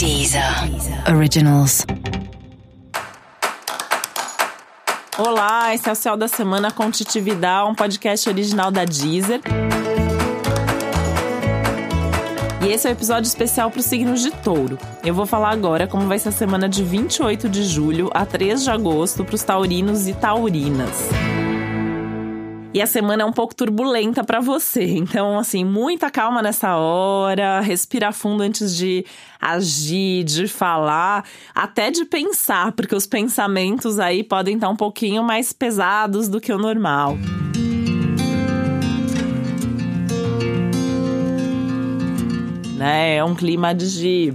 Deezer Originals. Olá, esse é o Céu da Semana com Titi Vidal, um podcast original da Deezer. E esse é o um episódio especial para os signos de touro. Eu vou falar agora como vai ser a semana de 28 de julho a 3 de agosto para os taurinos e taurinas. E a semana é um pouco turbulenta para você. Então, assim, muita calma nessa hora, respira fundo antes de agir, de falar, até de pensar, porque os pensamentos aí podem estar um pouquinho mais pesados do que o normal. Né? É um clima de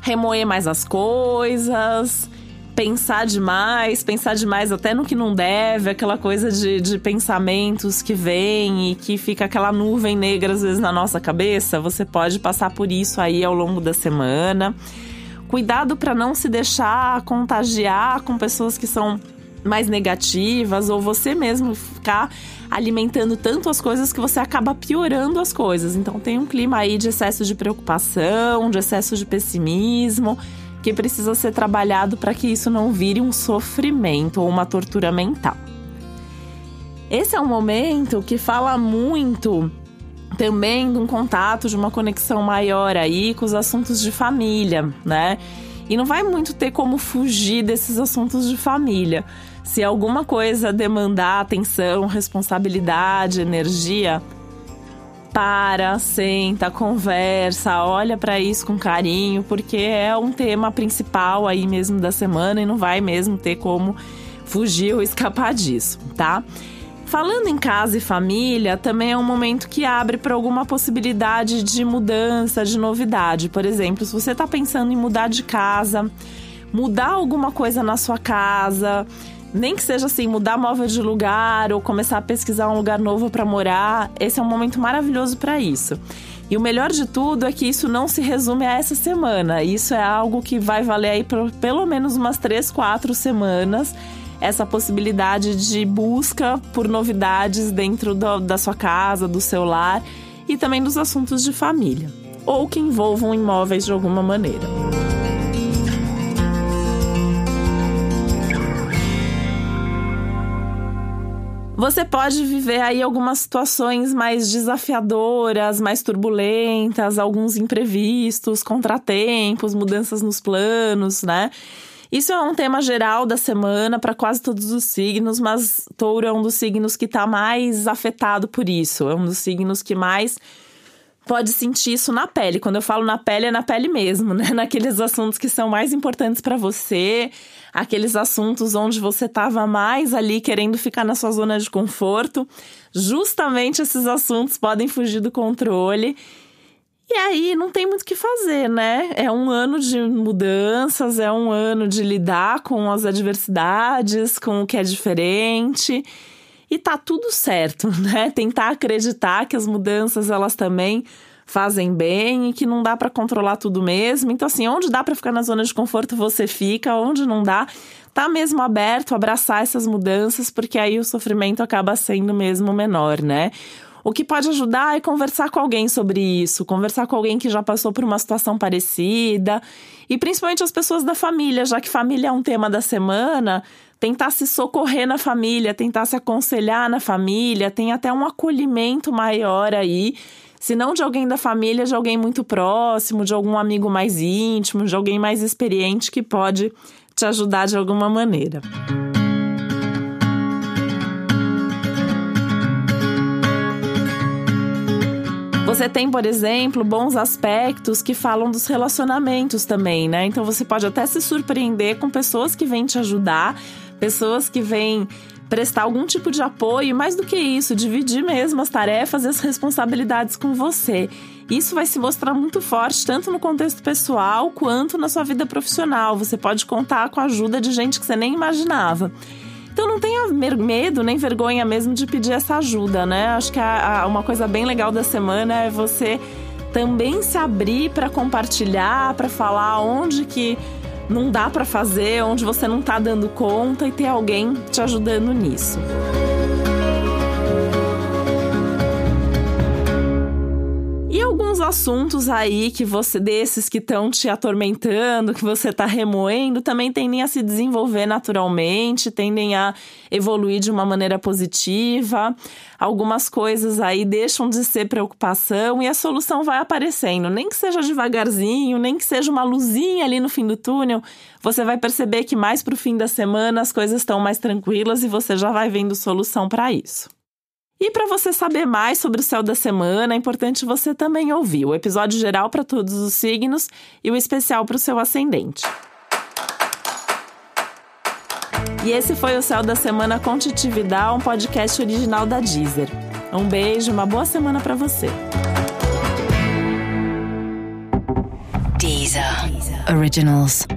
remoer mais as coisas, pensar demais, pensar demais até no que não deve, aquela coisa de, de pensamentos que vem e que fica aquela nuvem negra às vezes na nossa cabeça. Você pode passar por isso aí ao longo da semana. Cuidado para não se deixar contagiar com pessoas que são mais negativas ou você mesmo ficar alimentando tanto as coisas que você acaba piorando as coisas. Então tem um clima aí de excesso de preocupação, de excesso de pessimismo que precisa ser trabalhado para que isso não vire um sofrimento ou uma tortura mental. Esse é um momento que fala muito também de um contato, de uma conexão maior aí com os assuntos de família, né? E não vai muito ter como fugir desses assuntos de família. Se alguma coisa demandar atenção, responsabilidade, energia, para, senta, conversa, olha para isso com carinho, porque é um tema principal aí mesmo da semana e não vai mesmo ter como fugir ou escapar disso, tá? Falando em casa e família, também é um momento que abre para alguma possibilidade de mudança, de novidade. Por exemplo, se você está pensando em mudar de casa, mudar alguma coisa na sua casa, nem que seja assim, mudar móvel de lugar ou começar a pesquisar um lugar novo para morar, esse é um momento maravilhoso para isso. E o melhor de tudo é que isso não se resume a essa semana. Isso é algo que vai valer aí por pelo menos umas três, quatro semanas. Essa possibilidade de busca por novidades dentro do, da sua casa, do seu lar e também dos assuntos de família, ou que envolvam imóveis de alguma maneira. Você pode viver aí algumas situações mais desafiadoras, mais turbulentas, alguns imprevistos, contratempos, mudanças nos planos, né? Isso é um tema geral da semana para quase todos os signos, mas Touro é um dos signos que está mais afetado por isso. É um dos signos que mais pode sentir isso na pele. Quando eu falo na pele, é na pele mesmo, né? Naqueles assuntos que são mais importantes para você, aqueles assuntos onde você estava mais ali querendo ficar na sua zona de conforto. Justamente esses assuntos podem fugir do controle. E aí não tem muito o que fazer, né? É um ano de mudanças, é um ano de lidar com as adversidades, com o que é diferente e tá tudo certo, né? Tentar acreditar que as mudanças elas também fazem bem e que não dá para controlar tudo mesmo. Então assim, onde dá para ficar na zona de conforto você fica, onde não dá, tá mesmo aberto abraçar essas mudanças, porque aí o sofrimento acaba sendo mesmo menor, né? O que pode ajudar é conversar com alguém sobre isso, conversar com alguém que já passou por uma situação parecida, e principalmente as pessoas da família, já que família é um tema da semana, tentar se socorrer na família, tentar se aconselhar na família, tem até um acolhimento maior aí. Se não de alguém da família, de alguém muito próximo, de algum amigo mais íntimo, de alguém mais experiente que pode te ajudar de alguma maneira. Você tem, por exemplo, bons aspectos que falam dos relacionamentos também, né? Então você pode até se surpreender com pessoas que vêm te ajudar, pessoas que vêm prestar algum tipo de apoio, mais do que isso, dividir mesmo as tarefas e as responsabilidades com você. Isso vai se mostrar muito forte tanto no contexto pessoal quanto na sua vida profissional. Você pode contar com a ajuda de gente que você nem imaginava. Então não tenha medo nem vergonha mesmo de pedir essa ajuda, né? Acho que a, a, uma coisa bem legal da semana é você também se abrir para compartilhar, para falar onde que não dá para fazer, onde você não tá dando conta e ter alguém te ajudando nisso. Assuntos aí que você desses que estão te atormentando, que você está remoendo, também tendem a se desenvolver naturalmente, tendem a evoluir de uma maneira positiva. Algumas coisas aí deixam de ser preocupação e a solução vai aparecendo, nem que seja devagarzinho, nem que seja uma luzinha ali no fim do túnel, você vai perceber que mais para o fim da semana as coisas estão mais tranquilas e você já vai vendo solução para isso. E para você saber mais sobre o céu da semana, é importante você também ouvir o episódio geral para todos os signos e o especial para o seu ascendente. E esse foi o Céu da Semana com um podcast original da Deezer. Um beijo, uma boa semana para você. Deezer. Originals.